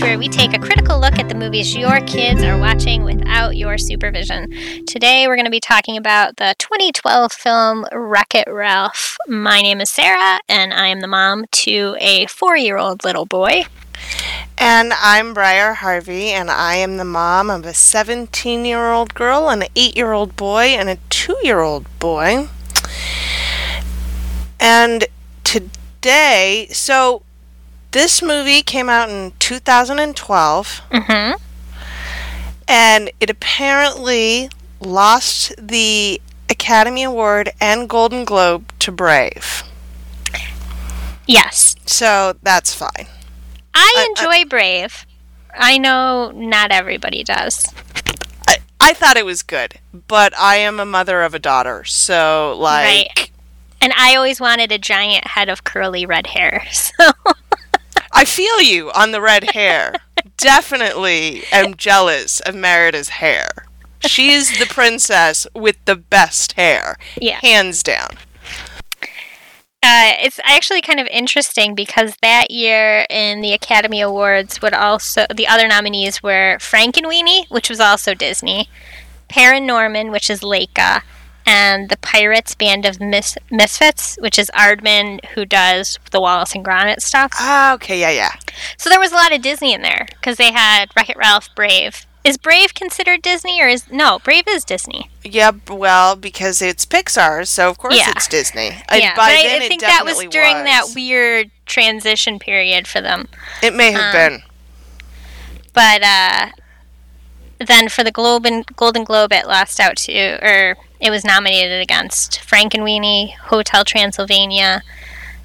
where we take a critical look at the movies your kids are watching without your supervision. Today we're going to be talking about the 2012 film Wreck It Ralph. My name is Sarah, and I am the mom to a four year old little boy. And I'm Briar Harvey, and I am the mom of a 17 year old girl, and an 8 year old boy, and a 2 year old boy. And today, so this movie came out in 2012, Mm-hmm. and it apparently lost the Academy Award and Golden Globe to Brave. Yes, So that's fine. I I- enjoy Brave. I know not everybody does. I, I thought it was good, but I am a mother of a daughter, so like. Right. And I always wanted a giant head of curly red hair. So I feel you on the red hair. Definitely am jealous of Merida's hair. She is the princess with the best hair, yeah. hands down. Uh, it's actually kind of interesting because that year in the Academy Awards would also the other nominees were Frankenweenie, which was also Disney, Paranorman, which is Laika, and the Pirates Band of Mis- Misfits, which is Aardman, who does the Wallace and Gromit stuff. Ah, okay, yeah, yeah. So there was a lot of Disney in there because they had Wreck It Ralph, Brave. Is Brave considered Disney or is no? Brave is Disney. Yep, well, because it's Pixar, so of course Yeah. it's Disney. And yeah, by but I, I think that was during that weird transition period for them. It may have um, been. but uh, then for the Globe and Golden Globe, it lost out to, or it was nominated against Frankenweenie, Hotel Transylvania,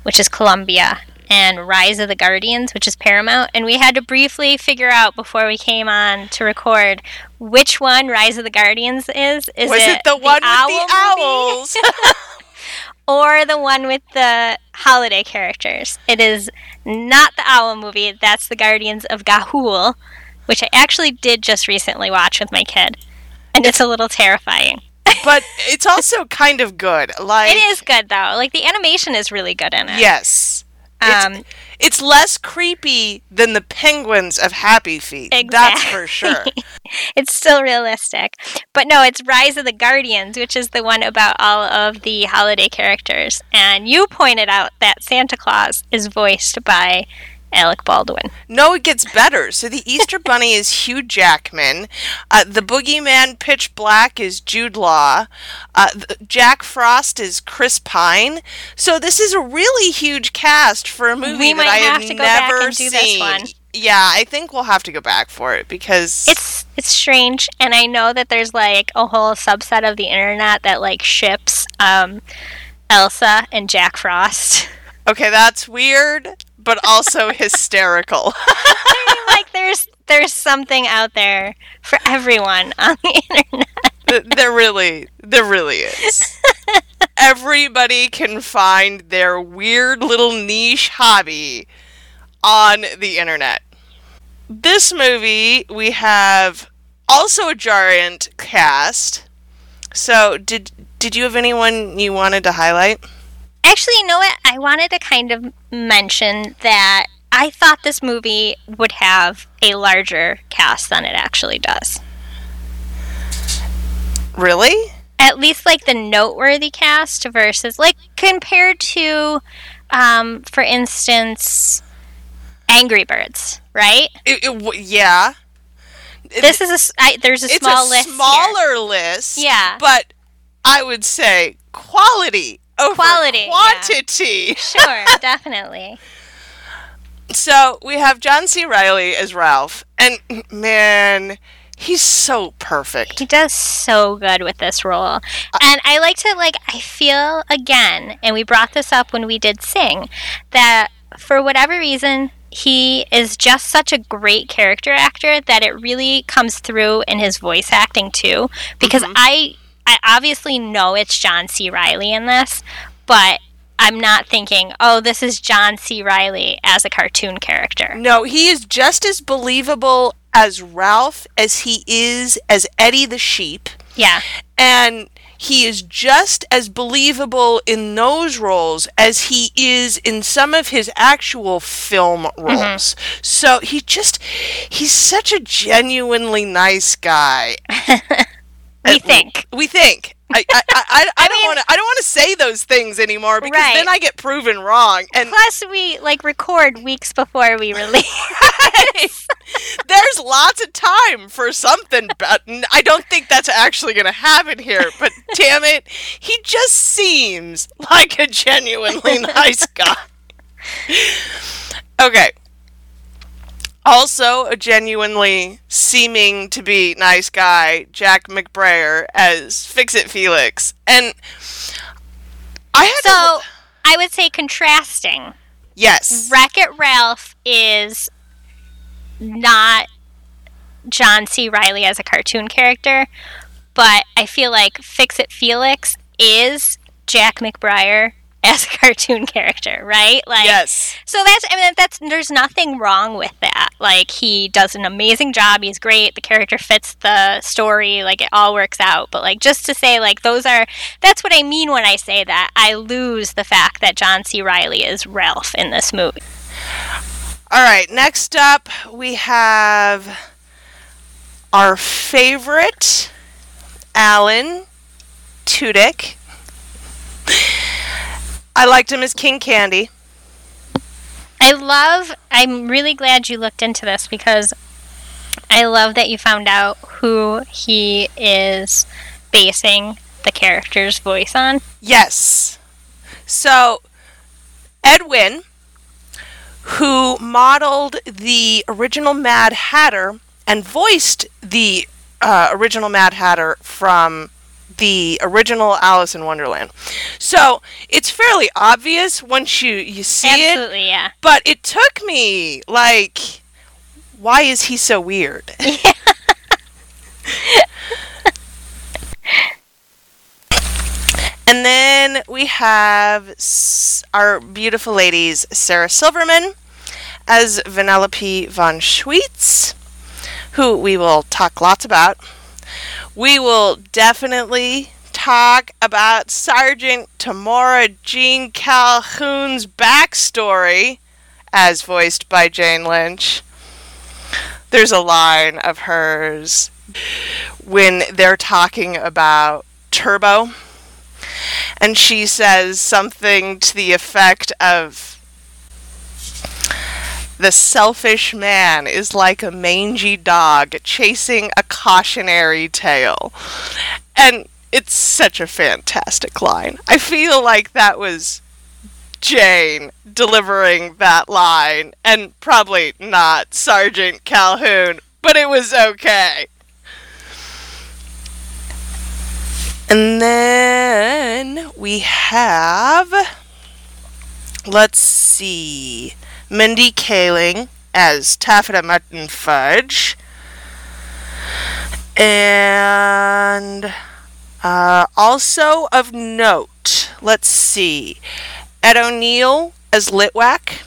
which is Columbia, and Rise of the Guardians, which is Paramount. And we had to briefly figure out before we came on to record which one Rise of the Guardians is. Is Was it, the, one with the owl movie owls? or the one with the holiday characters. It is not the Owl movie. That's the Guardians of Ga'Hoole, which I actually did just recently watch with my kid, and it's a little terrifying. but it's also kind of good. Like It is good though. Like the animation is really good in it. Yes. It's, Um, it's less creepy than the penguins of Happy Feet. That's for sure. it's still realistic. But no, it's Rise of the Guardians, which is the one about all of the holiday characters. And you pointed out that Santa Claus is voiced by Alec Baldwin. No, it gets better. So the Easter Bunny is Hugh Jackman. Uh, the Boogeyman Pitch Black is Jude Law. Uh, Jack Frost is Chris Pine. So this is a really huge cast for a movie We that I have have to go back never and do this seen. one. Yeah, I think we'll have to go back for it because It's it's strange, and I know that there's like a whole subset of the internet that like ships um, Elsa and Jack Frost. okay, that's weird, but also hysterical. I mean, like there's there's something out there for everyone on the internet. There really, there really is. Everybody can find their weird little niche hobby on the internet. This movie, we have also a giant cast. So, did did you have anyone you wanted to highlight? Actually, you know what? I wanted to kind of mention that I thought this movie would have a larger cast than it actually does. Really? at least like the noteworthy cast versus like compared to um for instance angry birds right It, it w- yeah. This is a I, there's a small a list here. smaller list. Yeah. But I would say quality over Quality, yeah. quantity. sure definitely So we have John C. Reilly as Ralph, and man, he's so perfect. he does so good with this role and i like to like i feel again and we brought this up when we did sing that for whatever reason he is just such a great character actor that it really comes through in his voice acting too because mm-hmm. i i obviously know it's john c. Reilly in this but i'm not thinking oh this is john c. Reilly as a cartoon character. No, he is just as believable as Ralph as he is as Eddie the sheep, yeah. And he is just as believable in those roles as he is in some of his actual film mm-hmm. roles. So he just he's such a genuinely nice guy. We think. We think. I I, I, I, don't want to I don't want to say those things anymore because Right. then I get proven wrong. And Plus, we like record weeks before we release. there's lots of time for something, but I don't think that's actually going to happen here. But damn it, he just seems like a genuinely nice guy. Okay. Also, a genuinely seeming to be nice guy, Jack McBrayer as Fix It Felix. And I had so, to. I would say contrasting. Yes. Wreck It Ralph is not John C. Reilly as a cartoon character, but I feel like Fix It Felix is Jack McBrayer as a cartoon character, right? Like, Yes. so that's I mean that's there's nothing wrong with that. Like he does an amazing job. He's great. The character fits the story. Like it all works out. But like just to say like those are that's what I mean when I say that. I lose the fact that John C. Reilly is Ralph in this movie. All right, next up we have our favorite Alan Tudyk. I liked him as King Candy. I love. I'm really glad you looked into this because I love that you found out who he is basing the character's voice on. Yes. So, Ed Wynn, who modeled the original Mad Hatter and voiced the uh, original Mad Hatter from the original Alice in Wonderland. So, it's fairly obvious once you, you see it, Absolutely, yeah. but it took me, like, why is he so weird? And then we have our beautiful ladies, Sarah Silverman as Vanellope von Schweetz, who we will talk lots about. We will definitely talk about Sergeant Tamora Jean Calhoun's backstory, as voiced by Jane Lynch. There's a line of hers when they're talking about Turbo and she says something to the effect of the selfish man is like a mangy dog chasing a cautionary tail. And it's such a fantastic line. I feel like that was Jane delivering that line, and probably not Sergeant Calhoun, but it was okay. And then we have, let's see, Mindy Kaling as Taffyta Muttonfudge. And uh, also of note, let's see, Ed O'Neill as Litwack.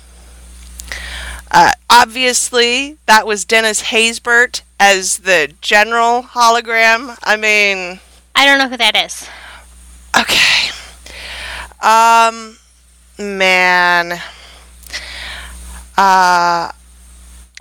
Uh, obviously, that was Dennis Haysbert as the general hologram. I mean, I don't know who that is. Okay. Um, man. Uh,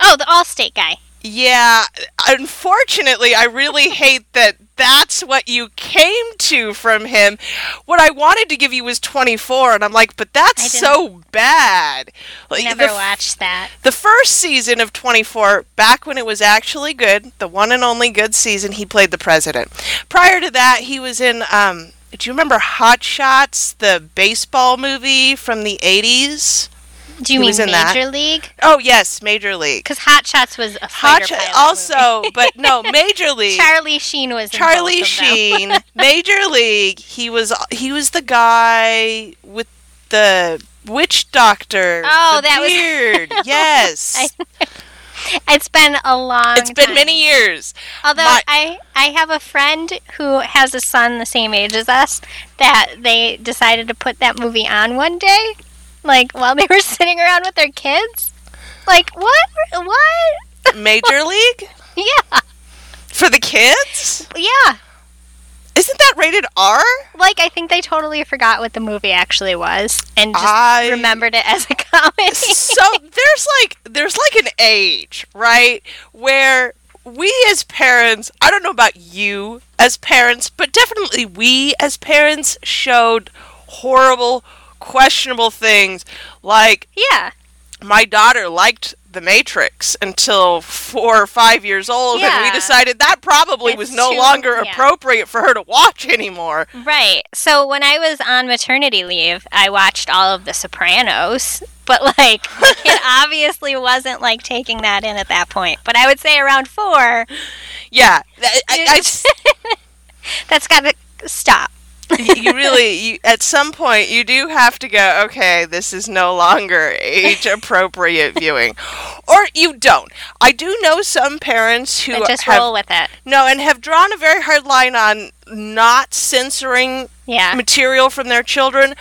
Oh, the Allstate guy. yeah. Unfortunately, I really hate that that's what you came to from him. What I wanted to give you was 24, and I'm like, but that's so bad. Like, Never the, watched that. the first season of 24, back when it was actually good, the one and only good season, he played the president. Prior to that, he was in, um, do you remember Hot Shots, the baseball movie from the 80s? Do you mean was in that? Major League? Oh, yes, Major League. Because Hot Shots was a Hot pilot also, movie. but no, Major League. Charlie Sheen was in Charlie both of them. Sheen, Major League. He was he was the guy with the witch doctor. Oh, that was- beard. yes. It's been a long. it's been time. many years. Although my- I I have a friend who has a son the same age as us that they decided to put that movie on one day, like while they were sitting around with their kids. Like what? What? Major League Yeah, for the kids. yeah. Isn't that rated R? Like, I think they totally forgot what the movie actually was and just I- remembered it as a comedy. so there's like there's like an age, right, where we as parents, I don't know about you as parents, but definitely we as parents showed horrible, questionable things like yeah. my daughter liked the Matrix until four or five years old, and we decided that probably was no too- longer yeah. appropriate for her to watch anymore. Right. So when I was on maternity leave, I watched all of The Sopranos, but like it obviously wasn't like taking that in at that point. But I would say around four, Yeah, I, I, I- that's got to stop. you really you, at some point you do have to go okay this is no longer age appropriate viewing or you don't i do know some parents who just have roll with it. no and have drawn a very hard line on not censoring Yeah. material from their children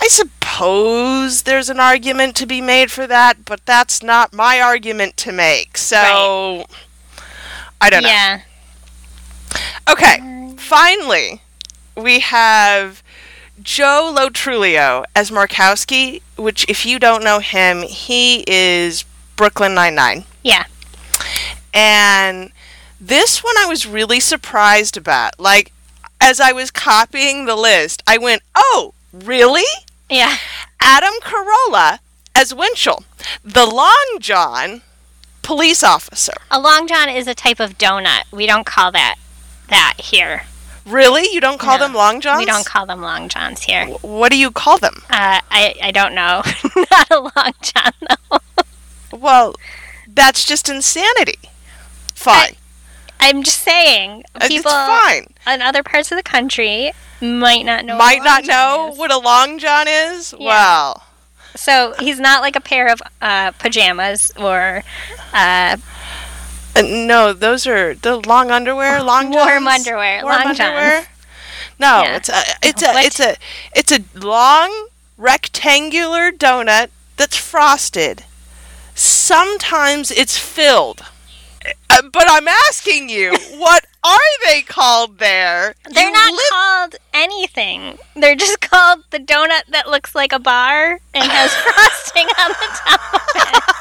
i suppose there's an argument to be made for that but that's not my argument to make so i don't know Yeah. Okay, finally, we have Joe Lo Truglio as Markowski, which, if you don't know him, he is Brooklyn Nine-Nine. Yeah. And this one I was really surprised about. Like, as I was copying the list, I went, oh, really? Yeah. Adam Carolla as Winchell, the Long John police officer. A long john is a type of donut. We don't call that that here. Really? You don't call No, them Long Johns? We don't call them long johns here. What do you call them? Uh, I I don't know. Not a long john though. Well, that's just insanity. Fine. I'm just saying Uh, people it's fine. in other parts of the country might not know. what Might not know is. what a long john is. Yeah. Well, So he's not like a pair of uh, pajamas or uh, uh, no, those are the long underwear, long warm johns? underwear. Warm long underwear. johns. No, Yeah. it's a it's a What? it's a it's a long rectangular donut that's frosted. Sometimes it's filled. Uh, but I'm asking you, what are they called there? They're You not live- called anything. They're just called the donut that looks like a bar and has frosting on the top of it.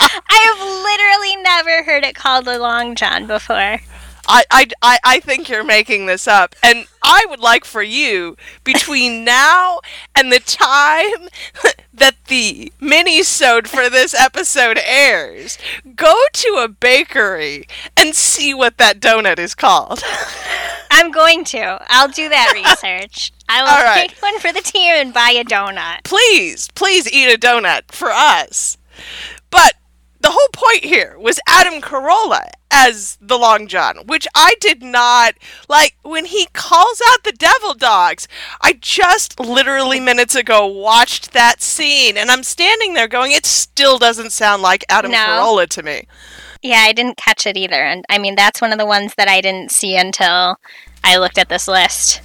I have literally never heard it called a long john before. I, I, I, I think you're making this up. And I would like for you, between now and the time that the mini-sode for this episode airs, go to a bakery and see what that donut is called. I'm going to. I'll do that research. I will All right. take one for the team and buy a donut. please, please eat a donut for us. But the whole point here was Adam Carolla as the Long John, which I did not like when he calls out the devil dogs. I just literally minutes ago watched that scene and I'm standing there going, it still doesn't sound like Adam No. Carolla to me. Yeah, I didn't catch it either. And I mean, that's one of the ones that I didn't see until I looked at this list.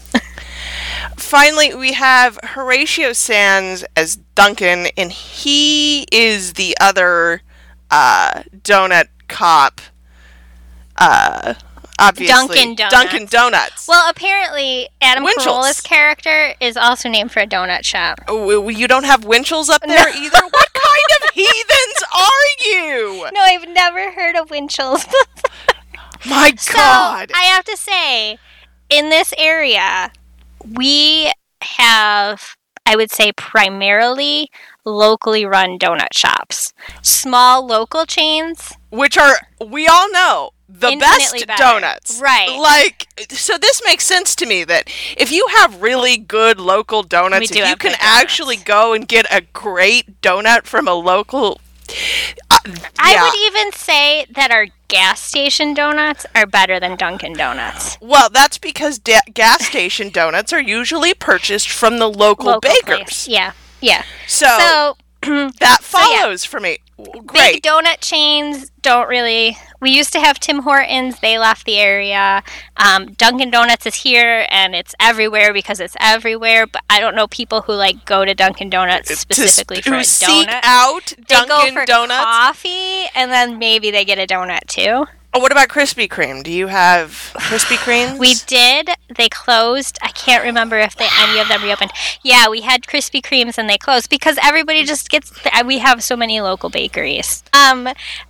Finally, we have Horatio Sanz as Duncan, and he is the other uh, donut cop. Uh, obviously, Dunkin' Donuts. Dunkin' Donuts. Well, apparently, Adam Winchell's. Carolla's character is also named for a donut shop. W- you don't have Winchell's up there either. What kind of heathens are you? No, I've never heard of Winchell's. My God! so God! I have to say, in this area, we have, I would say, primarily locally run donut shops. Small local chains. Which are we all know the best better. donuts, Right. Like, so this makes sense to me that if you have really good local donuts, if you can actually go and get a great donut from a local. Uh, I yeah. would even say that our gas station donuts are better than Dunkin' Donuts. Well, that's because da- gas station donuts are usually purchased from the local, Local bakers. place. Yeah, yeah. So, So that so yeah. follows for me. W- big Great. donut chains don't really. We used to have Tim Hortons. They left the area. Um, Dunkin' Donuts is here, and it's everywhere because it's everywhere. But I don't know people who like go to Dunkin' Donuts To specifically for who a seek donut. out they Dunkin' for Donuts. coffee, and then maybe they get a donut too. Oh, what about Krispy Kreme? Do you have Krispy Kremes? We did. They closed. I can't remember if they any of them reopened. Yeah, we had Krispy Kremes and they closed because everybody just gets. We have so many local bakeries. Um,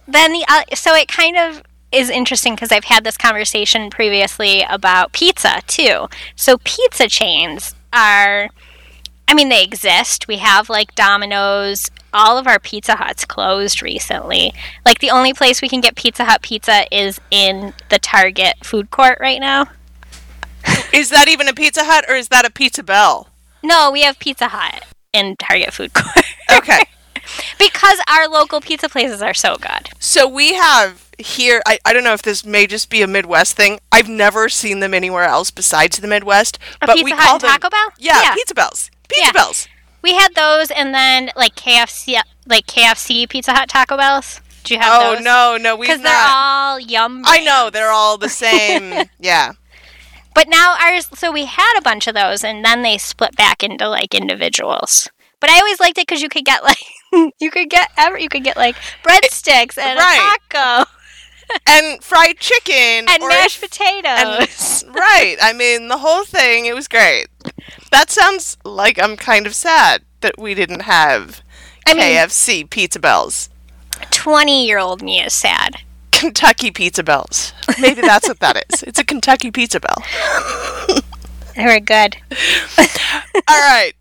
then the uh, so it kind of is interesting because I've had this conversation previously about pizza too. So pizza chains are. I mean, they exist. We have like Domino's. All of our Pizza Huts closed recently. Like the only place we can get Pizza Hut pizza is in the Target food court right now. Is that even a Pizza Hut or is that a Pizza Bell? No, we have Pizza Hut in Target food court. Okay. because our local pizza places are so good. So we have here, I, I don't know if this may just be a Midwest thing. I've never seen them anywhere else besides the Midwest. A but Pizza we Hut call and them, Taco Bell? Yeah, Yeah. Pizza Bells. Pizza Yeah. Bells. We had those and then like KFC like KFC Pizza Hut Taco Bells. Do you have Oh those? no, no, we've Because they're all yum. I know they're all the same. yeah. But now ours, so we had a bunch of those, and then they split back into like individuals. But I always liked it because you could get like you could get every you could get like breadsticks and right. a taco And fried chicken and mashed potatoes. right. I mean, the whole thing. It was great. That sounds like I'm kind of sad that we didn't have I mean- KFC Pizza Bells, Twenty-year-old me is sad. Kentucky Pizza Bells. Maybe that's what that is. It's a Kentucky Pizza Bell. Very good. All right.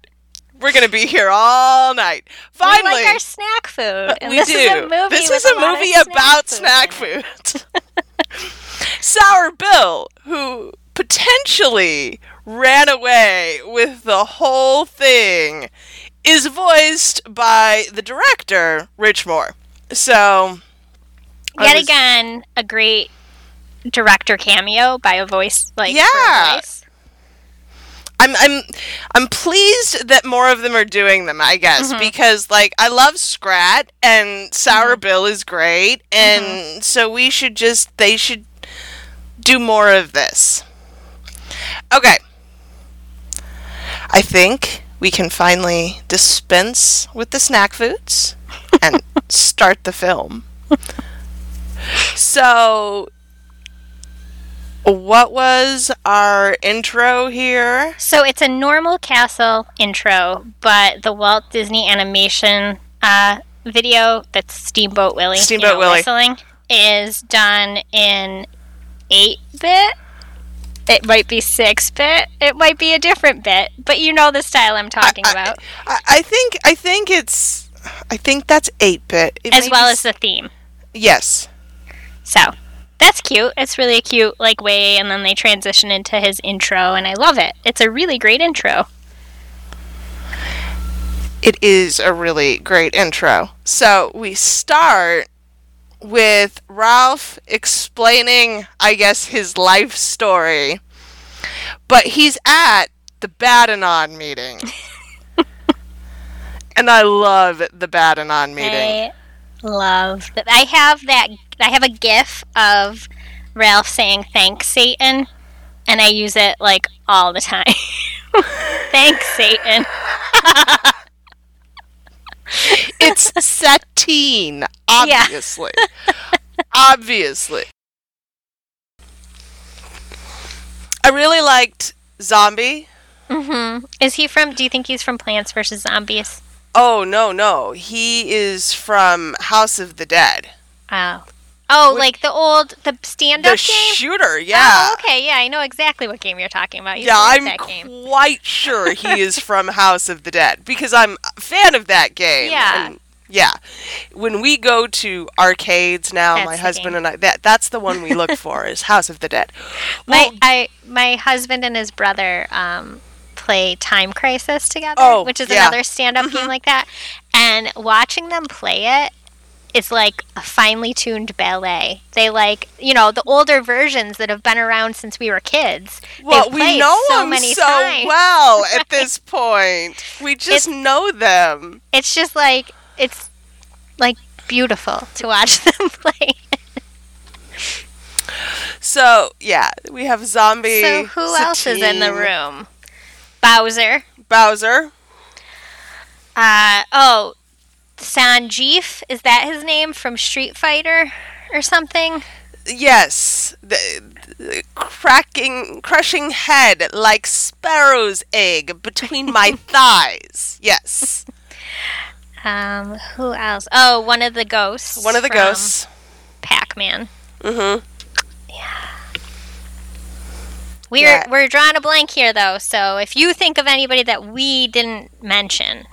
We're gonna be here all night. Finally, we like our snack food. Uh, and we this do. Is a movie this is a of movie snack about food snack food. Sour Bill, who potentially ran away with the whole thing, is voiced by the director, Rich Moore. So, Yet was- again, a great director cameo by a voice like Yeah. voice. I'm I'm I'm pleased that more of them are doing them, I guess, Mm-hmm. because like I love Scrat and Sour Bill is great and Mm-hmm. so we should just they should do more of this. Okay. I think we can finally dispense with the snack foods and start the film. So what was our intro here? So it's a normal castle intro, but the Walt Disney animation uh, video that's Steamboat Willie, you know, Willie. whistling, is done in eight bit. It might be six bit. It might be a different bit, but you know the style I'm talking I- about, I, I think I think it's I think that's eight bit as well as the theme. yes. So that's cute. It's really a cute like way, and then they transition into his intro, and I love it. It's a really great intro. It is a really great intro. So we start with Ralph explaining, I guess, his life story, but he's at the Bad-Anon meeting. and I love the Bad-Anon meeting. I love that. I have that. I have a GIF of Ralph saying "Thanks, Satan," and I use it like all the time. Thanks, Satan. It's Satine, obviously. obviously. I really liked Zombie. hmm Is he from? Do you think he's from Plants vs Zombies? Oh, no, no. He is from House of the Dead. Oh, oh, Which- like the old the stand-up game. shooter, yeah. Oh, okay, yeah, I know exactly what game you're talking about. Used Yeah, I'm that game. quite sure he is from House of the Dead because I'm a fan of that game. Yeah. and- yeah. When we go to arcades now, That's my husband and I that that's the one we look for is House of the Dead. My I my husband and his brother um, play Time Crisis together, Oh, which is yeah. another stand-up game like that. And watching them play it is like a finely tuned ballet. They like you know the older versions that have been around since we were kids. well, we know so them many so times. well at this point. We just It's- know them. It's just like it's like beautiful to watch them play. So yeah, we have zombie. so who else is in the room? Bowser. Bowser. Uh oh, Zangief is that his name from Street Fighter or something? yes, the, the cracking, crushing head like sparrow's egg between my thighs. Yes, Um, who else? Oh, one of the ghosts. one of the ghosts. Pac-Man. Mm-hmm. We're Yeah. we're drawing a blank here though, so if you think of anybody that we didn't mention,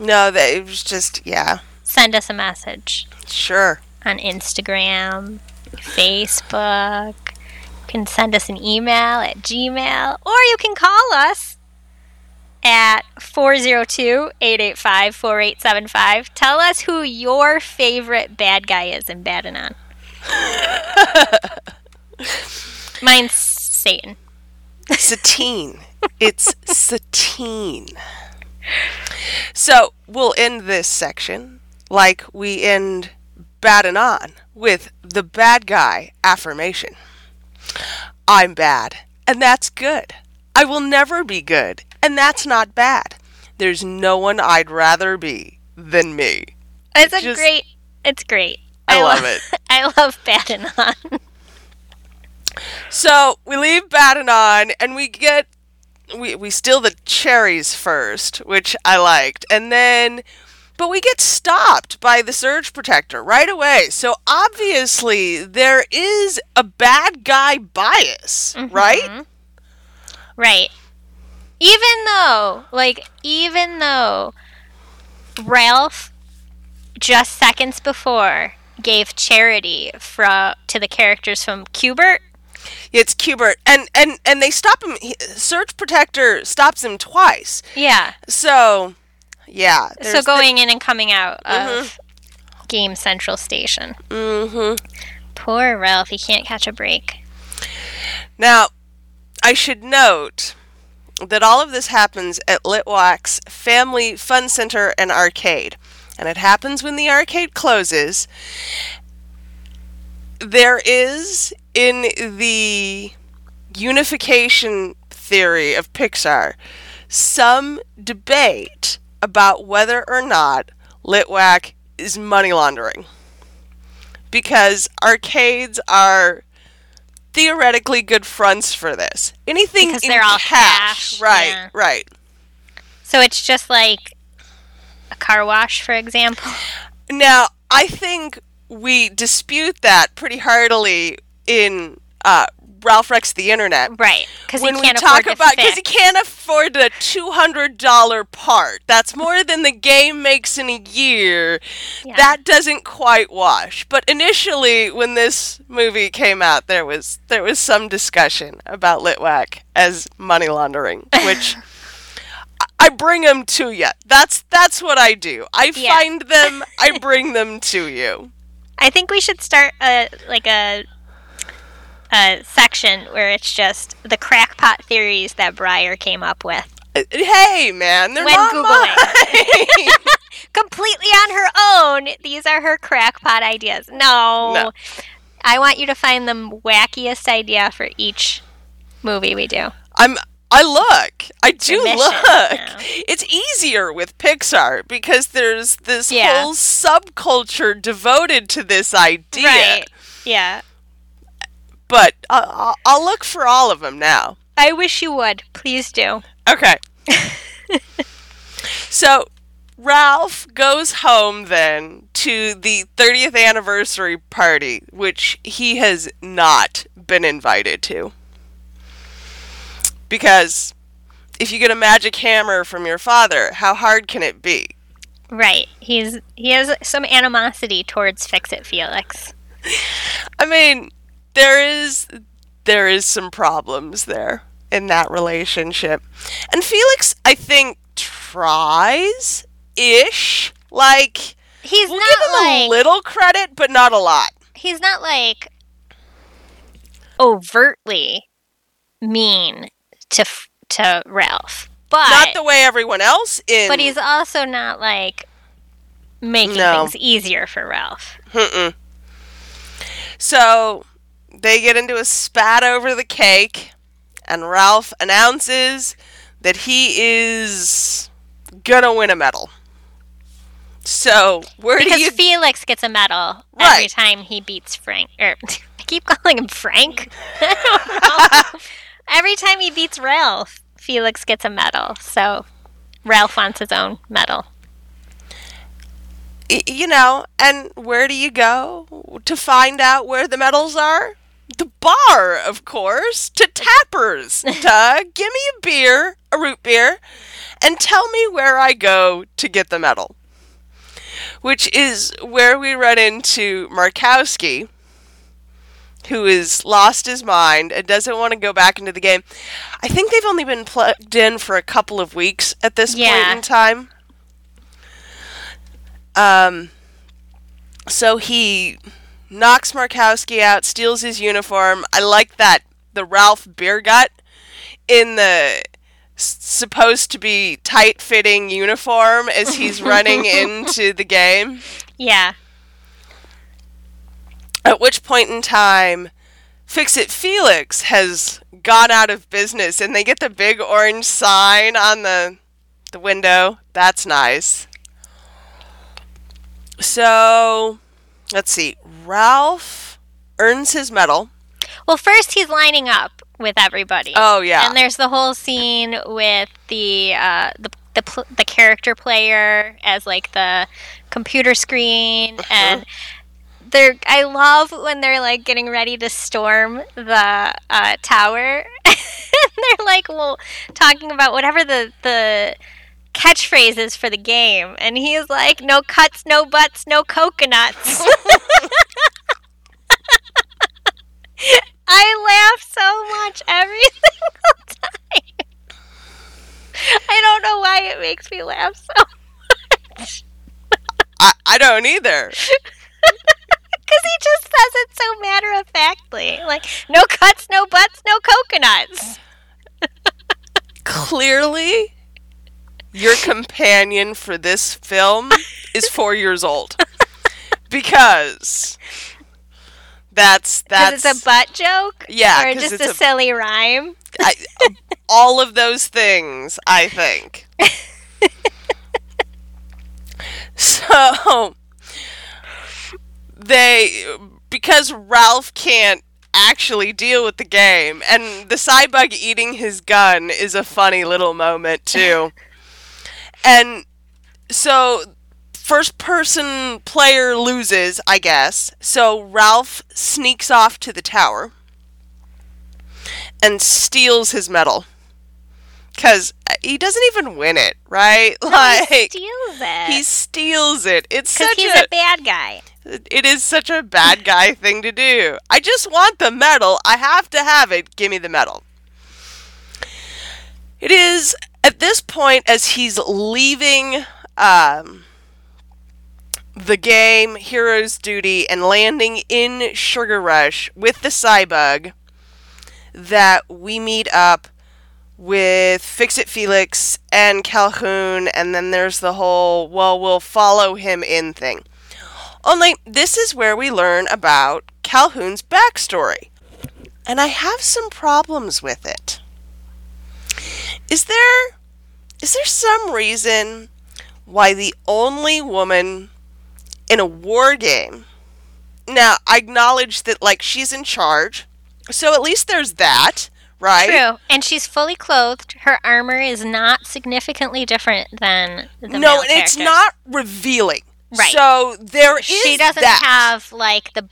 No, that it was just yeah, send us a message sure. on Instagram, Facebook. You can send us an email at Gmail, or you can call us at 402-885-4875. Tell us who your favorite bad guy is in Bad-Anon. Mine's Satan. Satine. it's Satine. So we'll end this section like we end Bad and On with the bad guy affirmation. I'm bad, and that's good. I will never be good, and that's not bad. There's no one I'd rather be than me. It's a Just- great. It's great. I love lo- it. I love Bad-Anon. So we leave Bad-Anon and we get we we steal the cherries first, which I liked, and then but we get stopped by the surge protector right away. So obviously there is a bad guy bias, right? Mhm. Right. Even though, like, even though Ralph just seconds before gave charity from to the characters from Q*bert. It's Q*bert, and and and they stop him. He, surge protector stops him twice. Yeah. So yeah. so going in and coming out of Game Central Station. mm-hmm. Poor Ralph, he can't catch a break. Now, I should note that all of this happens at Litwack's Family Fun Center and Arcade. And it happens when the arcade closes. There is, in the unification theory of Pixar, some debate about whether or not Litwack is money laundering. Because arcades are theoretically good fronts for this. Anything Because in they're all cash, cash, right? yeah. Right. So it's just like a car wash, for example. Now, I think we dispute that pretty heartily in uh, Ralph Breaks the Internet. Right. Because he When we can't talk afford about because he can't afford the two hundred dollar part, that's more than the game makes in a year. Yeah. That doesn't quite wash. But initially, when this movie came out, there was there was some discussion about Litwack as money laundering, which. I- I bring them to you. That's that's what I do. I Yeah. find them. I bring them to you. I think we should start a like a a section where it's just the crackpot theories that Briar came up with. Uh, Hey, man, they're When not Googling. Completely on her own. These are her crackpot ideas. No. No. I want you to find the wackiest idea for each movie we do. I'm. I look. I do look. It's easier with Pixar because there's this Yeah. whole subculture devoted to this idea. Right. Yeah. But I'll, I'll look for all of them now. I wish you would. Please do. Okay. so Ralph goes home then to the 30th anniversary party, which he has not been invited to. Because if you get a magic hammer from your father, how hard can it be? Right. He's he has some animosity towards Fix It Felix. I mean, there is there is some problems there in that relationship. And Felix, I think, tries ish. Like He's we'll give him like a little credit, but not a lot. he's not like overtly mean to to Ralph, but not the way everyone else is. but he's also not like making No. things easier for Ralph. Mm-mm. So they get into a spat over the cake, and Ralph announces that he is gonna win a medal. So where do Because you Felix gets a medal every time he beats Frank or keep calling him Frank. I. Every time he beats Ralph, Felix gets a medal. So Ralph wants his own medal. You know, and where do you go to find out where the medals are? The bar, of course, to Tapper's. to give me a beer, a root beer, and tell me where I go to get the medal. Which is where we run into Markowski, who has lost his mind and doesn't want to go back into the game. I think they've only been plugged in for a couple of weeks at this Yeah. point in time. Um, so he knocks Markowski out, steals his uniform. I like that the Ralph beer gut in the supposed to be tight fitting uniform as he's running into the game. Yeah. At which point in time, Fix It Felix has gone out of business and they get the big orange sign on the the window. That's nice. So, let's see. Ralph earns his medal. Well, first he's lining up with everybody. Oh yeah. And there's the whole scene with the uh, the the, pl- the character player as like the computer screen Uh-huh. and they're I love when they're like getting ready to storm the uh, tower and they're like well talking about whatever the the catchphrase is for the game and he's like no cuts no butts no coconuts I laugh so much every single time. I don't know why it makes me laugh so much. I, I don't either. Because he just says it so matter of factly. Like, no cuts, no butts, no coconuts. Clearly, your companion for this film is four years old. Because that's that's it's a butt joke? Yeah, Or just a, a- silly rhyme? I, all of those things, I think. so they because Ralph can't actually deal with the game and the Cybug eating his gun is a funny little moment too. and so first person player loses, I guess. So Ralph sneaks off to the tower and steals his medal. Cuz uh, he doesn't even win it, right? he Like steals it. he steals it. It's such he's a, a bad guy. it is such a bad guy thing to do. I just want the medal. I have to have it. Give me the medal. It is at this point as he's leaving um, the game, Hero's Duty, and landing in Sugar Rush with the Cybug that we meet up with Fix It Felix and Calhoun, and then there's the whole, well, we'll follow him in thing. Only this is where we learn about Calhoun's backstory. And I have some problems with it. Is there is there some reason why the only woman in a war game now I acknowledge that like she's in charge, so at least there's that, right? True. And she's fully clothed. Her armor is not significantly different than the no, and it's not revealing. Right. So there is She doesn't that. have like the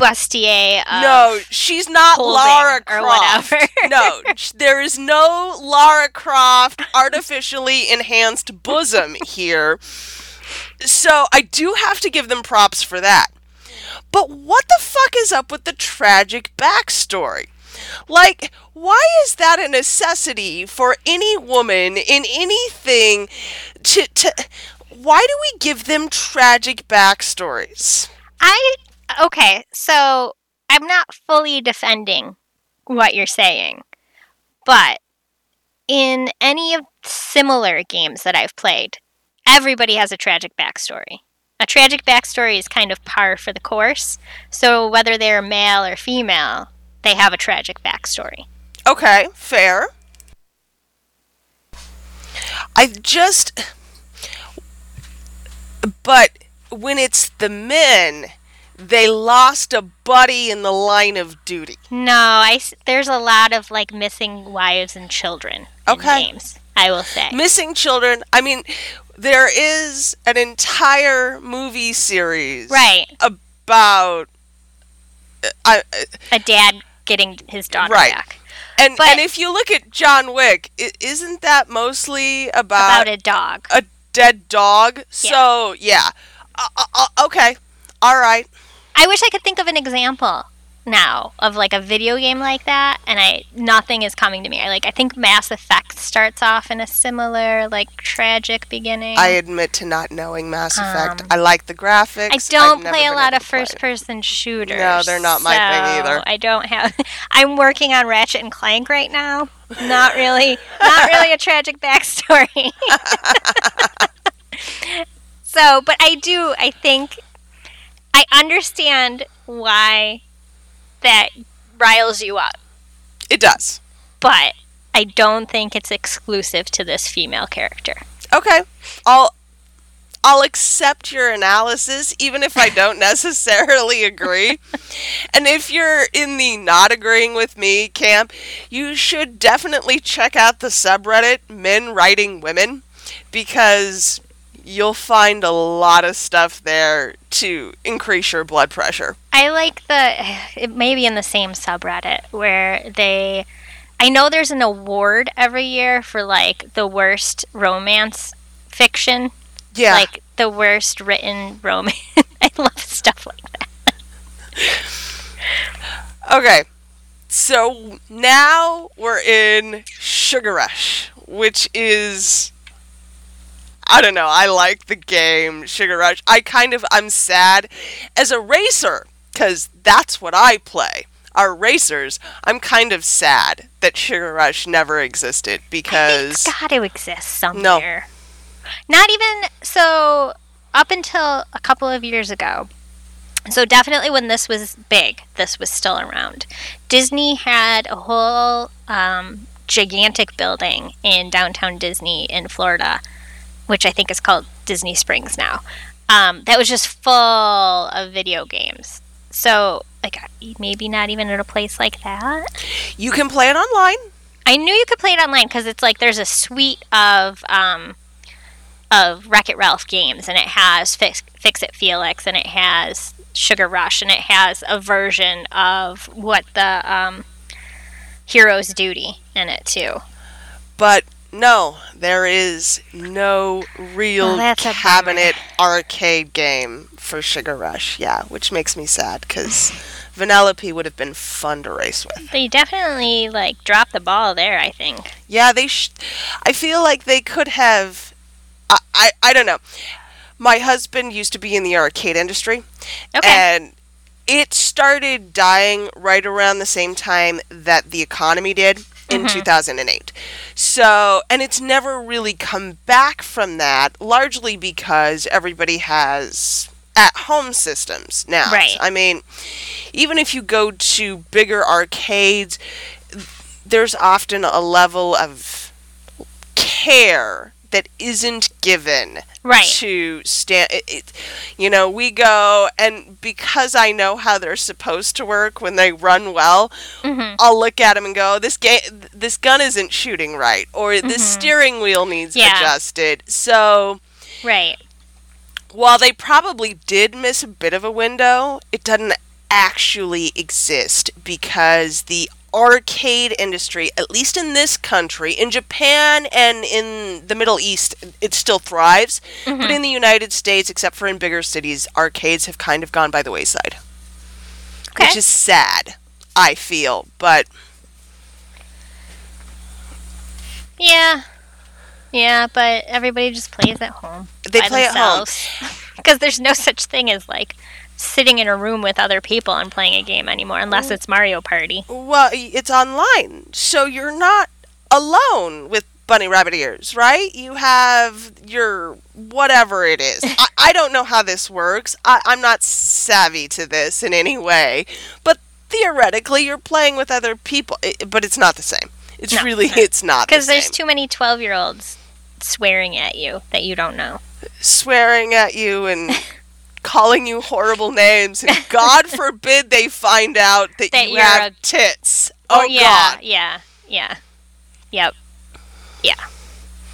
bustier. Of, No, she's not Lara or Croft. whatever. no, there is no Lara Croft artificially enhanced bosom here. So I do have to give them props for that. But what the fuck is up with the tragic backstory? Like, why is that a necessity for any woman in anything to to why do we give them tragic backstories? I okay. So I'm not fully defending what you're saying, but in any of similar games that I've played, everybody has a tragic backstory. A tragic backstory is kind of par for the course. So whether they're male or female, they have a tragic backstory. Okay, fair. I just. But when it's the men, they lost a buddy in the line of duty. No, I there's a lot of like missing wives and children Okay. in games. I will say. Missing children. I mean, there is an entire movie series Right. about. uh, I, I- A dad getting his daughter Right. back. and But- and if you look at John Wick, i- isn't that mostly About about a dog. a dead dog. So yeah, uh, uh, uh, okay, all right. I wish I could think of an example now of like a video game like that and I nothing is coming to me. I like I think Mass Effect starts off in a similar like tragic beginning. I admit to not knowing Mass Effect. Um, I like the graphics. I don't play a lot of play first-person shooters. No, they're not my thing either. I don't have I'm working on Ratchet and Clank right now. Not really not really a tragic backstory. so, but I do I think I understand why that riles you up, It does. but I don't think it's exclusive to this female character. Okay, I'll I'll accept your analysis, even if I don't necessarily agree. and if you're in the not agreeing with me camp, you should definitely check out the subreddit Men Writing Women because you'll find a lot of stuff there to increase your blood pressure. I like the it may be in the same subreddit where they I know there's an award every year for like the worst romance fiction, Yeah. like the worst written romance. I love stuff like that. Okay, so now we're in Sugar Rush, which is. I don't know. I like the game Sugar Rush. I kind of. I'm sad as a racer, because that's what I play. Our racers, I'm kind of sad that Sugar Rush never existed because. It's got to exist somewhere. No. Not even so up until a couple of years ago. So definitely when this was big, this was still around. Disney had a whole um, gigantic building in downtown Disney in Florida, which I think is called Disney Springs now. Um, that was just full of video games. So like maybe not even at a place like that. You can play it online. I knew you could play it online because it's like there's a suite of um, of Wreck It Ralph games, and it has Fix, Fix It Felix, and it has Sugar Rush, and it has a version of what the um, Hero's Duty in it too. But no, there is no real a cabinet arcade game for Sugar Rush. Yeah, which makes me sad because Vanellope would have been fun to race with. They definitely like dropped the ball there. I think. Yeah, they. Sh- I feel like they could have. I, I I don't know. My husband used to be in the arcade industry, Okay. and it started dying right around the same time that the economy did in mm-hmm. 2008. So, and it's never really come back from that, largely because everybody has at home systems now. Right. I mean, even if you go to bigger arcades, there's often a level of care that isn't given Right. to stand it, it, you know we go and because i know how they're supposed to work when they run well Mhm. i'll look at them and go this game this gun isn't shooting right or this steering wheel needs Mm-hmm. Yeah. adjusted so Right. while they probably did miss a bit of a window it doesn't actually exist because the arcade industry at least in this country in japan and in the middle east it still thrives but mm-hmm. in the united states except for in bigger cities arcades have kind of gone by the wayside Okay. which is sad i feel but Yeah. Yeah, but everybody just plays at home. They by play at home. Because there's no such thing as like sitting in a room with other people and playing a game anymore, unless mm. it's Mario Party. well it's online so you're not alone with bunny rabbit ears right? You have your whatever it is. I, I don't know how this works. I, i'm not savvy to this in any way but theoretically you're playing with other people i but it's not the same. It's No, really it's not the Because there's too many 12 year olds swearing at you that you don't know. swearing at you and calling you horrible names. And God forbid they find out that, That you you're have a- tits. Oh, Or- yeah, God. yeah, yeah, yep, yeah.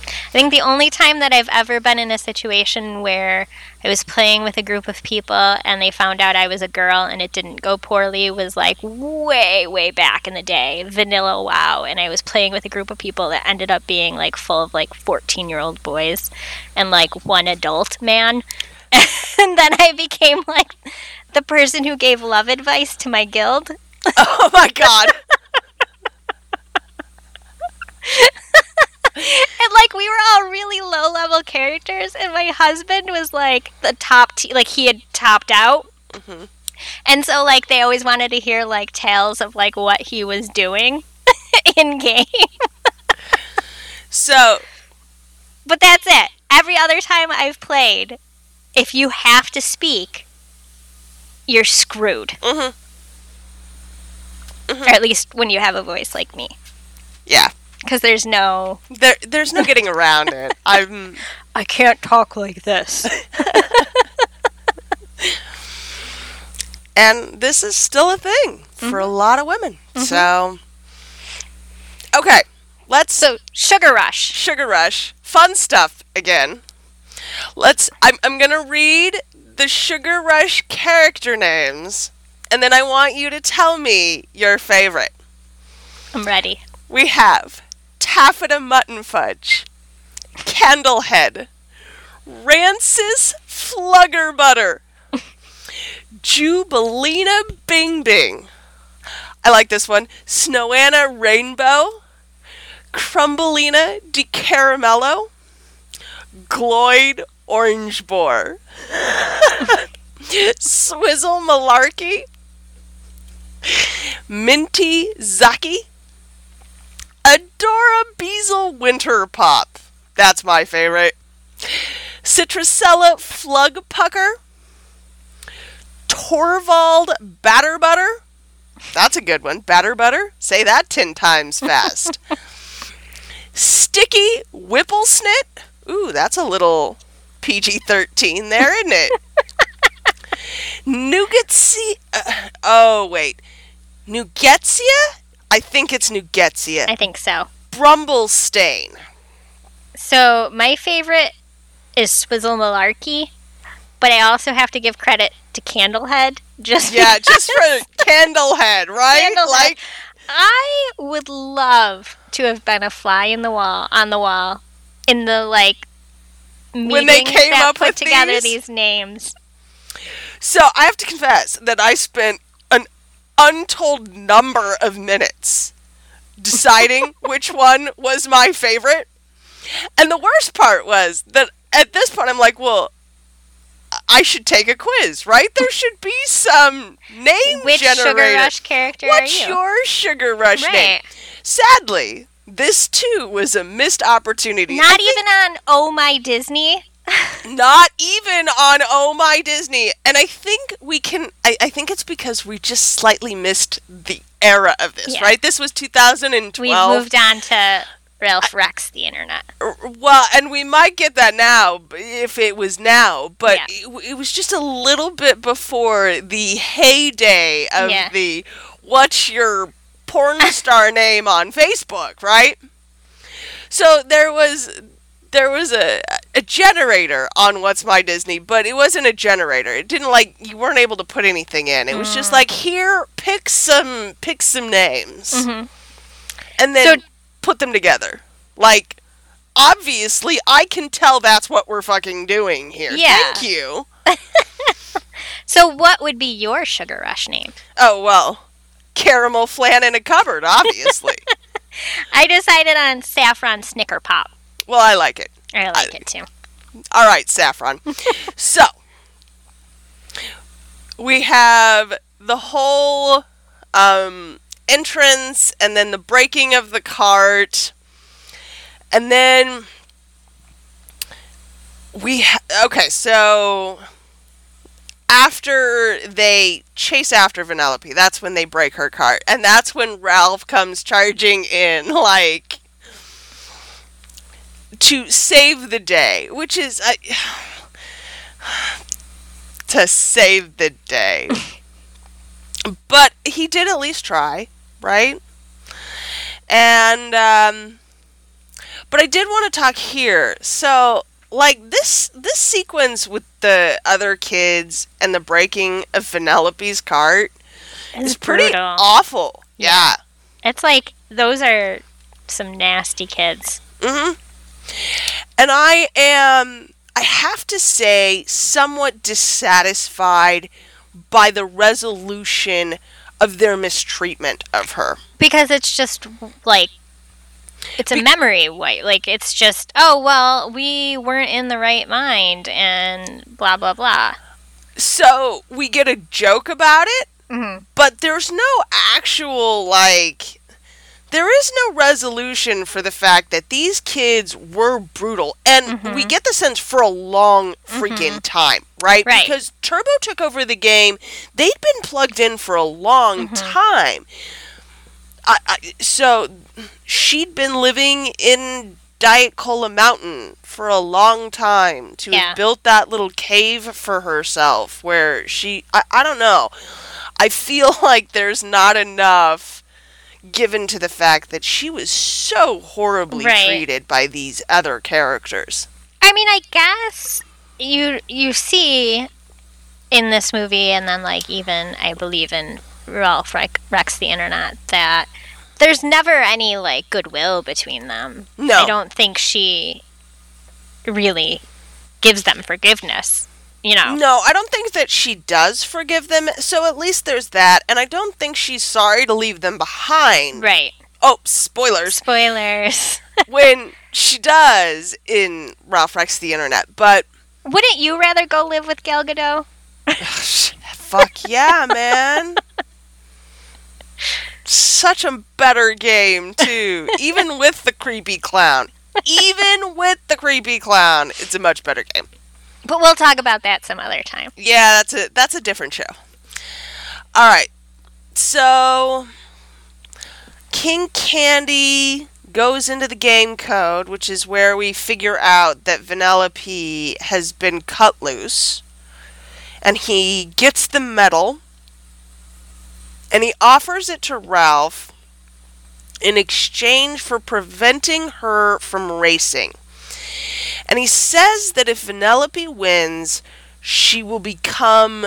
I think the only time that I've ever been in a situation where I was playing with a group of people and they found out I was a girl and it didn't go poorly was like way, way back in the day, Vanilla WoW, and I was playing with a group of people that ended up being like full of like 14 year old boys and like one adult man. and then I became like the person who gave love advice to my guild. Oh, my God. And like we were all really low level characters, and my husband was like the top, t- like he had topped out. Mhm. And so like they always wanted to hear like tales of like what he was doing in game. So, But that's it. Every other time I've played, if you have to speak, you're screwed. mhm. Or at least when you have a voice like me, yeah. because there's no. There, there's no getting around it. I'm. I can't talk like this. And this is still a thing for Mm-hmm. a lot of women. So, okay, let's So sugar rush. sugar rush fun stuff again. Let's. I'm. I'm gonna read the sugar rush character names, and then I want you to tell me your favorite. I'm ready. We have Taffyta Muttonfudge, Candlehead, Rancis Fluggerbutter, Jubilina Bing Bing. I like this one. Snowanna Rainbow, Crumbleina de Caramello, Gloyd Orangeboar, Swizzle Malarkey, Minty Zaki, Adora Beazle Winter Pop. That's my favorite. Citrusella Flugpucker. Torvald Batterbutter. That's a good one. Batter Butter. Say that ten times fast. Sticky Wipplesnit. Ooh, that's a little PG 13 there, isn't it? Nougetsia. Uh, oh, wait. Nougetsia? I think it's Nougetsia. I think so. Brumblestain. So my favorite is Swizzle Malarkey, but I also have to give credit to Candlehead. Just Yeah, just for Candlehead, right? Candlehead. Like, I would love to have been a fly in the wall on the wall in the like When they came that up put with together these? these names. so I have to confess that I spent an untold number of minutes deciding which one was my favorite. And the worst part was that at this point I'm like, well, I should take a quiz, right? There should be some name Which generator. Sugar Rush character What's are you? your Sugar Rush name? Sadly, this too was a missed opportunity. Not even on Oh My Disney. not even on Oh My Disney. And I think we can I, I think it's because we just slightly missed the era of this, Yeah. right? This was 2012. We've moved on to Ralph Rex the internet. Well, and we might get that now if it was now, but Yeah. it, it was just a little bit before the heyday of Yeah. the what's your porn star name on Facebook, right? So there was there was a a generator on What's My Disney, but it wasn't a generator. It didn't like you weren't able to put anything in. It was Mm. just like here, pick some pick some names, Mhm. and then So- put them together. Like obviously, I can tell that's what we're fucking doing here. Yeah. Thank you. So what would be your Sugar Rush name? Oh well, caramel flan in a cupboard, obviously. I decided on Saffron Snicker Pop. well, I like it. I like it too. All right, Saffron. so we have the whole um, entrance, and then the breaking of the cart, and then we ha- okay. So after they chase after Vanellope, that's when they break her cart, and that's when Ralph comes charging in, like to save the day, which is I. to save the day. but he did at least try, right? And um but I did want to talk here. So, like this this sequence with the other kids and the breaking of Vanellope's cart It's is pretty brutal. awful. Yeah. It's like those are some nasty kids. Hmm And I am, I have to say, somewhat dissatisfied by the resolution of their mistreatment of her. Because it's just like it's a memory wipe. Like it's just, oh well, we weren't in the right mind and blah blah blah. So we get a joke about it, Mm-hmm. but there's no actual, like, there is no resolution for the fact that these kids were brutal. And mm-hmm. we get the sense for a long freaking mm-hmm. time, right? Right. Because Turbo took over the game. They'd been plugged in for a long mm-hmm. time. I, I, so she'd been living in Diet Cola Mountain for a long time to Yeah. have built that little cave for herself where she I, I don't know. I feel like there's not enough given to the fact that she was so horribly Right. treated by these other characters. I mean, I guess you you see in this movie, and then like even I believe in Ralph Rec- Rex the Internet that there's never any like goodwill between them. No. I don't think she really gives them forgiveness. You know, No, I don't think that she does forgive them, so at least there's that, and I don't think she's sorry to leave them behind. right? Oh, spoilers. Spoilers. when she does in Ralph Rex the Internet, but Wouldn't you rather go live with Gal Gadot? fuck yeah, man. Such a better game too. Even with the creepy clown. Even with the creepy clown, it's a much better game. But we'll talk about that some other time. Yeah, that's a that's a different show. All right. So King Candy goes into the game code, which is where we figure out that Vanellope has been cut loose. And he gets the medal and he offers it to Ralph in exchange for preventing her from racing. And he says that if Vanellope wins, she will become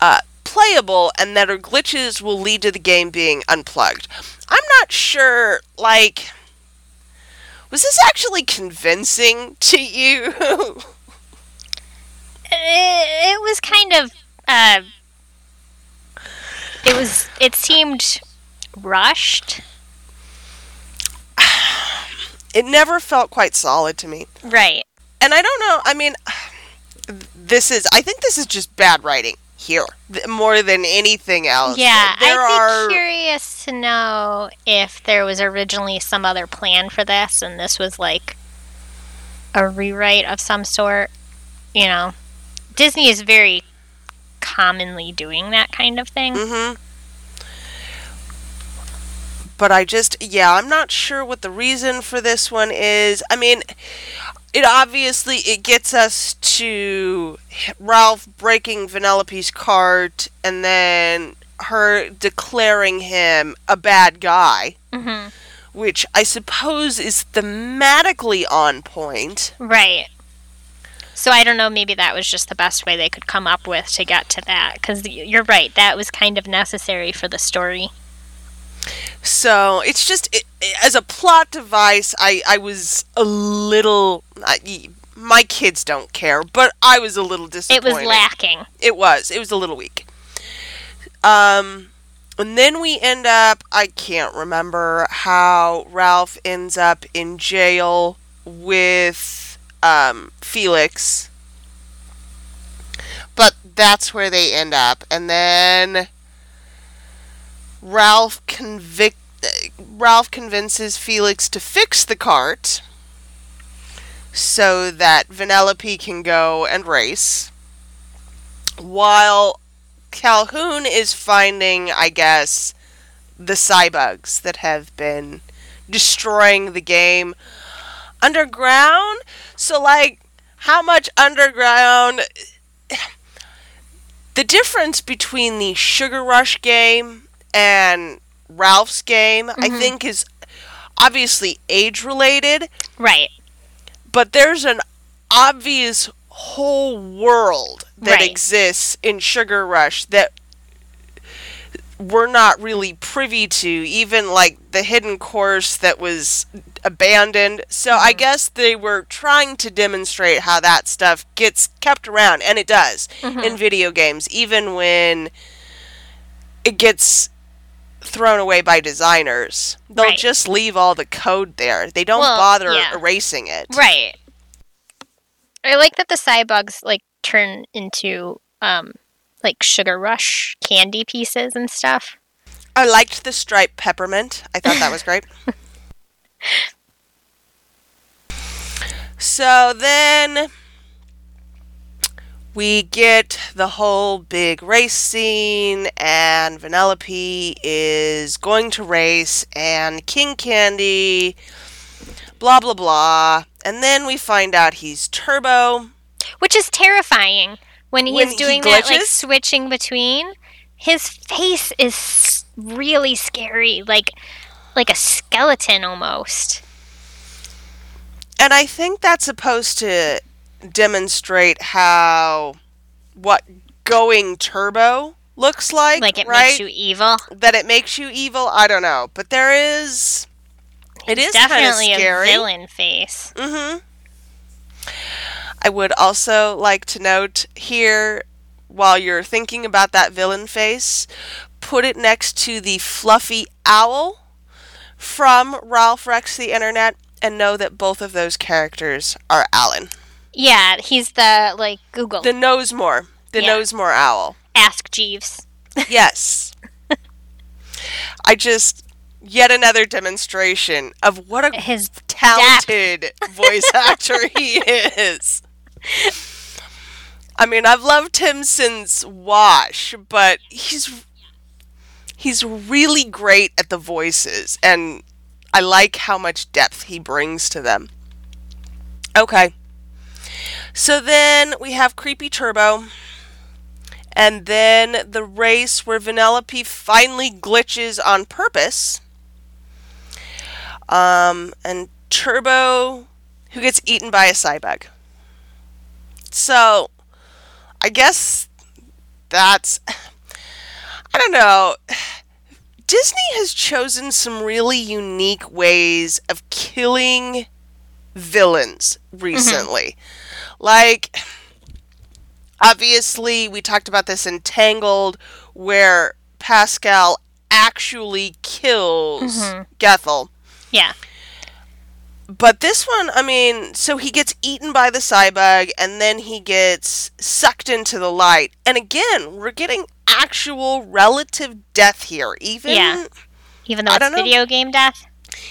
uh, playable and that her glitches will lead to the game being unplugged. I'm not sure, like, was this actually convincing to you? it, it was kind of uh it was it seemed rushed it never felt quite solid to me. right And I don't know, I mean, this is, I think this is just bad writing here more than anything else. yeah there i'd are. be curious to know if there was originally some other plan for this and this was like a rewrite of some sort you know disney is very commonly doing that kind of thing hmm But I just, yeah, I'm not sure what the reason for this one is. I mean, it obviously it gets us to Ralph breaking Vanellope's cart and then her declaring him a bad guy, hmm which I suppose is thematically on point. right so i don't know maybe that was just the best way they could come up with to get to that because you're right that was kind of necessary for the story So it's just it, as a plot device, I I was a little. I, my kids don't care, but I was a little disappointed. it was lacking It was. It was a little weak. Um, and then we end up. I can't remember how Ralph ends up in jail with um, Felix, but that's where they end up. And then Ralph. Ralph convinces Felix to fix the cart so that Vanellope can go and race while Calhoun is finding, I guess, the cybugs that have been destroying the game underground. So, like, how much underground? the difference between the Sugar Rush game and Ralph's game, I Mm-hmm. think, is obviously age related, Right. but there's an obvious whole world that Right. exists in Sugar Rush that we're not really privy to, even like the hidden course that was abandoned. So I guess they were trying to demonstrate how that stuff gets kept around, and it does in video games, even when it gets thrown away by designers. They'll Right. just leave all the code there. They don't Well, bother yeah. erasing it. Right. I like that the cybugs like turn into um like sugar rush candy pieces and stuff. I liked the striped peppermint. I thought that was great. so then we get the whole big race scene, and Vanellope is going to race, and King Candy, blah blah blah. And then we find out he's Turbo. Which is terrifying when he's When he doing that like switching between. His face is really scary, like like a skeleton almost. And I think that's supposed to demonstrate how what going turbo looks like, Like it right? makes you evil. that it makes you evil. I don't know, but there is it is Definitely a villain face. Mm-hmm. I would also like to note here, while you're thinking about that villain face, put it next to the fluffy owl from Ralph Rex the Internet, and know that both of those characters are Alan. Yeah, he's the like Google. The KnowsMore. The Yeah. KnowsMore owl. Ask Jeeves. Yes. I just yet another demonstration of what a His talented voice actor he is. I mean, I've loved him since Wash, but he's he's really great at the voices and I like how much depth he brings to them. Okay. So then we have Creepy Turbo. And then the race where Vanellope finally glitches on purpose. Um, and Turbo, who gets eaten by a cybug. So, I guess that's. I don't know. Disney has chosen some really unique ways of killing villains mm-hmm. recently. Like, obviously, we talked about this in Tangled, where Pascal actually kills mm-hmm. Gothel. yeah. But this one, I mean, so he gets eaten by the cybug and then he gets sucked into the light. And again, we're getting actual relative death here. Even Yeah. Even though I it's don't know. video game death.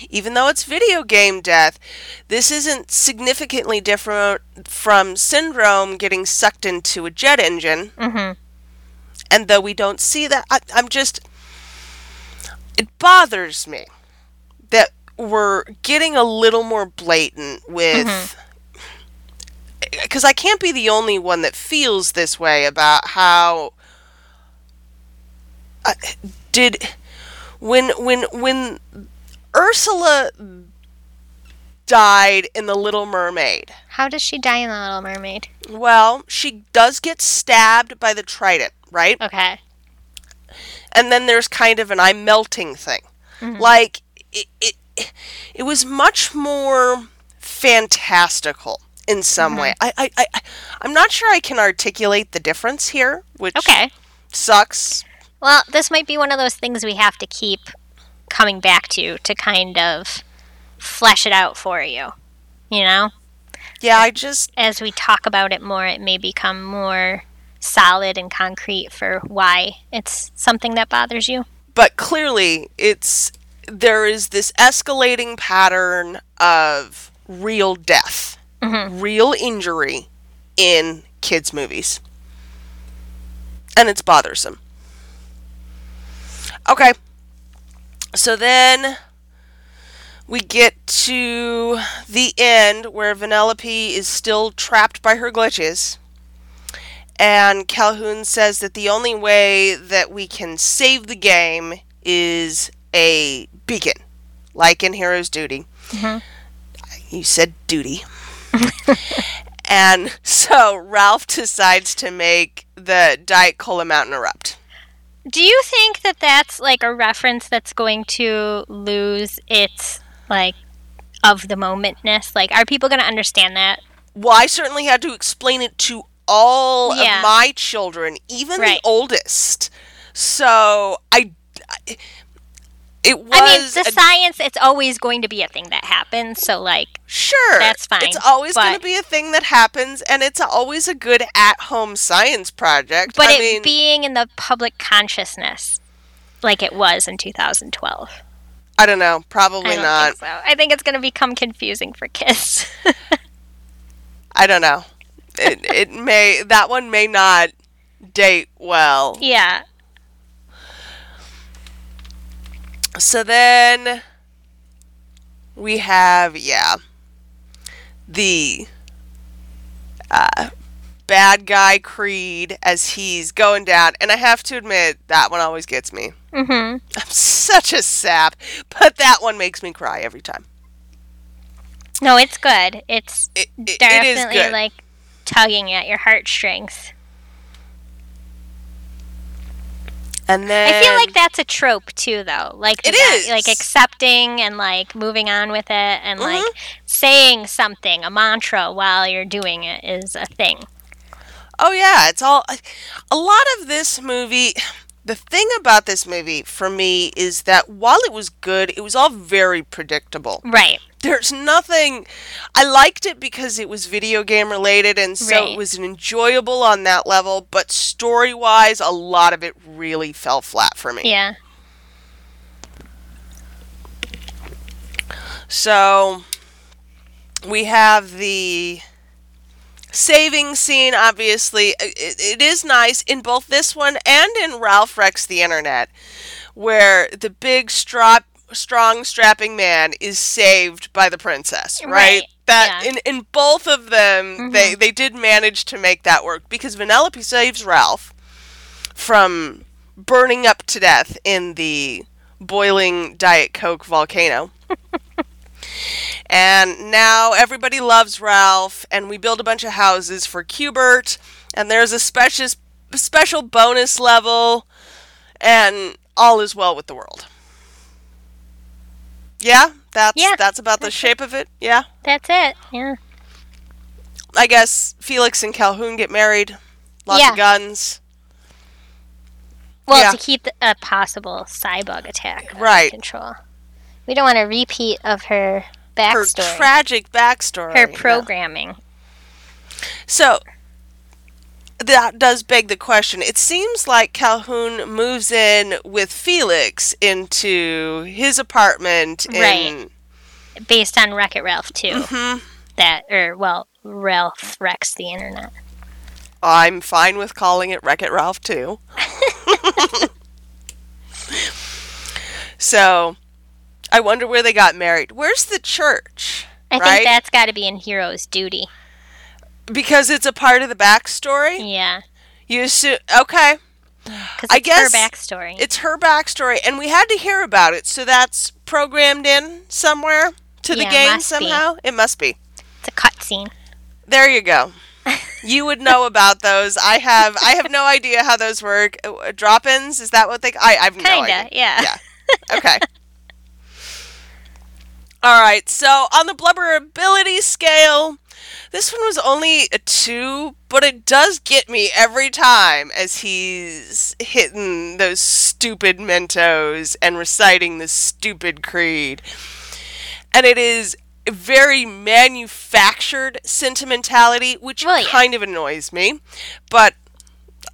even though it's video game death, this isn't significantly different from Syndrome getting sucked into a jet engine. Mm-hmm. And though we don't see that, I, I'm just. It bothers me that we're getting a little more blatant with. Because I can't be the only one that feels this way about how. Uh, did. When, when, when Ursula died in The Little Mermaid, How does she die in The Little Mermaid? well, she does get stabbed by the trident, right? Okay. and then there's kind of an I'm melting thing. Like it, it, it was much more fantastical in some way. I, I, I, I'm not sure I can articulate the difference here, which Okay. sucks. Well, this might be one of those things we have to keep coming back to to kind of flesh it out for you. You know? Yeah, I just As we talk about it more, it may become more solid and concrete for why it's something that bothers you. but clearly it's there is this escalating pattern of real death, mm-hmm. real injury in kids movies. And it's bothersome. Okay. So then we get to the end where Vanellope is still trapped by her glitches. And Calhoun says that the only way that we can save the game is a beacon, like in Hero's Duty. Mhm. You said duty. and so Ralph decides to make the Diet Cola Mountain erupt. Do you think that that's like a reference that's going to lose its like of the momentness? Like, are people going to understand that? Well, I certainly had to explain it to all Yeah. of my children, even Right. the oldest. So I, I- it was I mean, the a- science, it's always going to be a thing that happens. So, like, sure that's fine, It's always going to be a thing that happens, and it's always a good at-home science project. but I it mean, being in the public consciousness like it was in 2012. I don't know, probably I don't not. think so. I think it's going to become confusing for kids. I don't know. It it may that one may not date well. yeah. So then we have, yeah, the uh, bad guy Creed as he's going down. And I have to admit, that one always gets me. hmm I'm such a sap, but that one makes me cry every time. No, it's good. It's It, it, it is definitely good. like tugging at your heartstrings. And then I feel like that's a trope too, though. Like It guy- is. like accepting and like moving on with it, and like Mhm. saying something, a mantra while you're doing it is a thing. Oh yeah, it's all a lot of this movie. The thing about this movie for me is that while it was good, it was all very predictable. Right. There's nothing I liked it because it was video game related and so Right. it was enjoyable on that level, but story-wise a lot of it really fell flat for me. Yeah. So we have the saving scene obviously it, it is nice in both this one and in Ralph Rex the Internet where the big strap strong strapping man is saved by the princess, right? Right, That yeah. in in both of them Mhm. they they did manage to make that work because Vanellope saves Ralph from burning up to death in the boiling diet coke volcano. And now everybody loves Ralph, and we build a bunch of houses for Q*bert, and there's a special special bonus level, and all is well with the world. Yeah, that's Yeah, that's about the shape of it. Yeah, That's it. Yeah. I guess Felix and Calhoun get married. Lots Yeah. of guns. Well, Yeah. to keep a possible cybug attack under Right. control. We don't want a repeat of her backstory. Her tragic backstory. her programming. So that does beg the question. It seems like Calhoun moves in with Felix into his apartment in based on Wreck It Ralph too. Mhm. That or well, Ralph wrecks the internet. I'm fine with calling it Wreck It Ralph too. so I wonder where they got married. Where's the church? I Right? think that's got to be in Hero's Duty. Because it's a part of the backstory? Yeah, You assume okay. because I it's guess her backstory. It's her backstory, and we had to hear about it, so that's programmed in somewhere to the Yeah, game must be. somehow. It must be. It's a cutscene. There you go. you would know about those. I have. I have no idea how those work. Uh, Drop-ins is that what they? I, I have Kinda, idea. yeah. Yeah. Okay. All right. So on the blubber ability scale, this one was only a two, but it does get me every time as he's hitting those stupid Mentos and reciting the stupid creed. And it is very manufactured sentimentality, which Well, yeah. kind of annoys me. But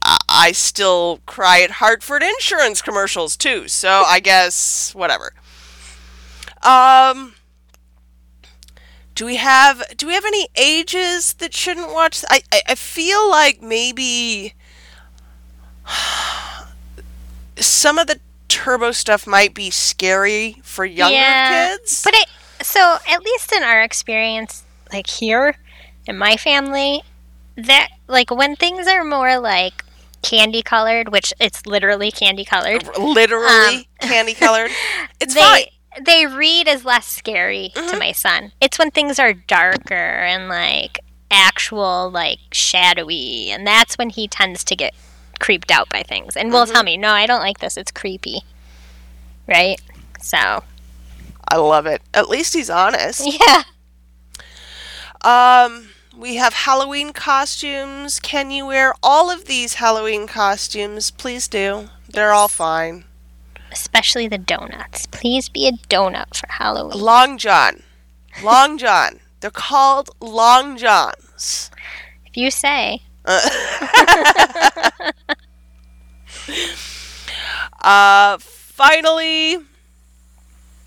I- I still cry at Hartford insurance commercials too, so I guess whatever. Um, do we have do we have any ages that shouldn't watch? I I, I feel like maybe some of the turbo stuff might be scary for younger Yeah, kids. But it so at least in our experience, like here in my family, that like when things are more like candy colored, which it's literally candy colored. Literally um, candy colored. It's they fine. They read as less scary to Mhm. my son. It's when things are darker and like actual like shadowy, and that's when he tends to get creeped out by things, and will tell me, "No, I don't like this. It's creepy." Right? So I love it. At least he's honest. yeah, Um, we have Halloween costumes. Can you wear all of these Halloween costumes? Please do. They're all fine. Especially the donuts. Please be a donut for Halloween. Long John. Long John. They're called Long Johns. If you say, Uh, finally,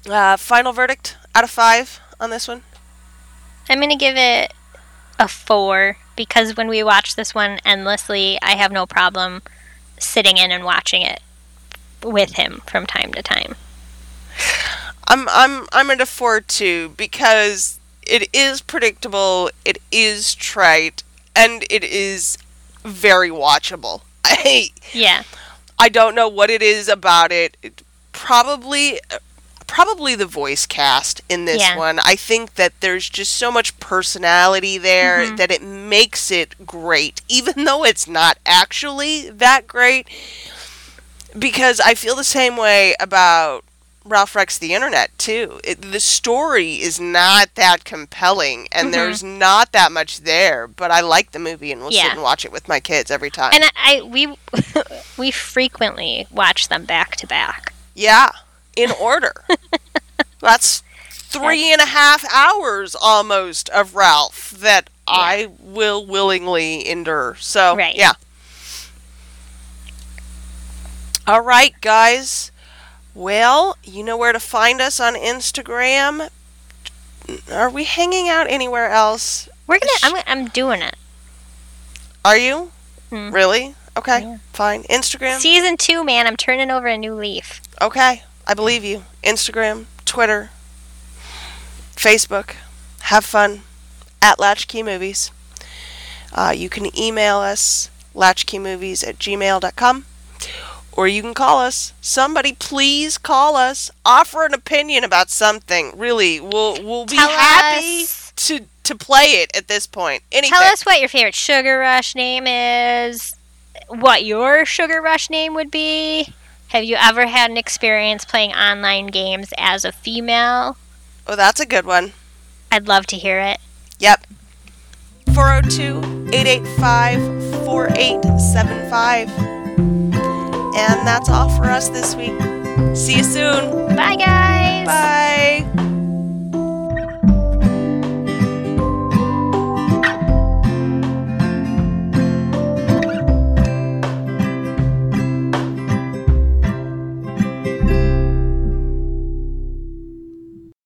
uh, final verdict out of five on this one. I'm gonna give it a four because when we watch this one endlessly, I have no problem sitting in and watching it with him from time to time. I'm I'm I'm at a four too because it is predictable, it is trite, and it is very watchable. I Yeah, I don't know what it is about it. it probably probably the voice cast in this Yeah. one. I think that there's just so much personality there Mhm. that it makes it great even though it's not actually that great because I feel the same way about Ralph Rex the Internet too. It, the story is not that compelling and Mhm. there's not that much there, but I like the movie and we'll Yeah. sit and watch it with my kids every time. and I, I we we frequently watch them back to back. Yeah, in order. That's three and a half hours almost of Ralph that I will willingly endure. So, Right. yeah. All right, guys. Well, you know where to find us on Instagram. Are we hanging out anywhere else? We're gonna. I'm, I'm doing it. Are you? Hmm. Really? Okay, Yeah. fine. Instagram. Season two, man. I'm turning over a new leaf. Okay, I believe you. Instagram, Twitter, Facebook. Have fun at Latchkey Movies. Uh, you can email us latchkeymovies at gmail.com or you can call us. Somebody please call us. Offer an opinion about something. Really, we'll we'll be Tell happy us- to to play it at this point. Anything. Tell us what your favorite Sugar Rush name is. What your Sugar Rush name would be. Have you ever had an experience playing online games as a female? Oh, that's a good one. I'd love to hear it. Yep. 402 885 4875. And that's all for us this week. See you soon. Bye, guys. Bye.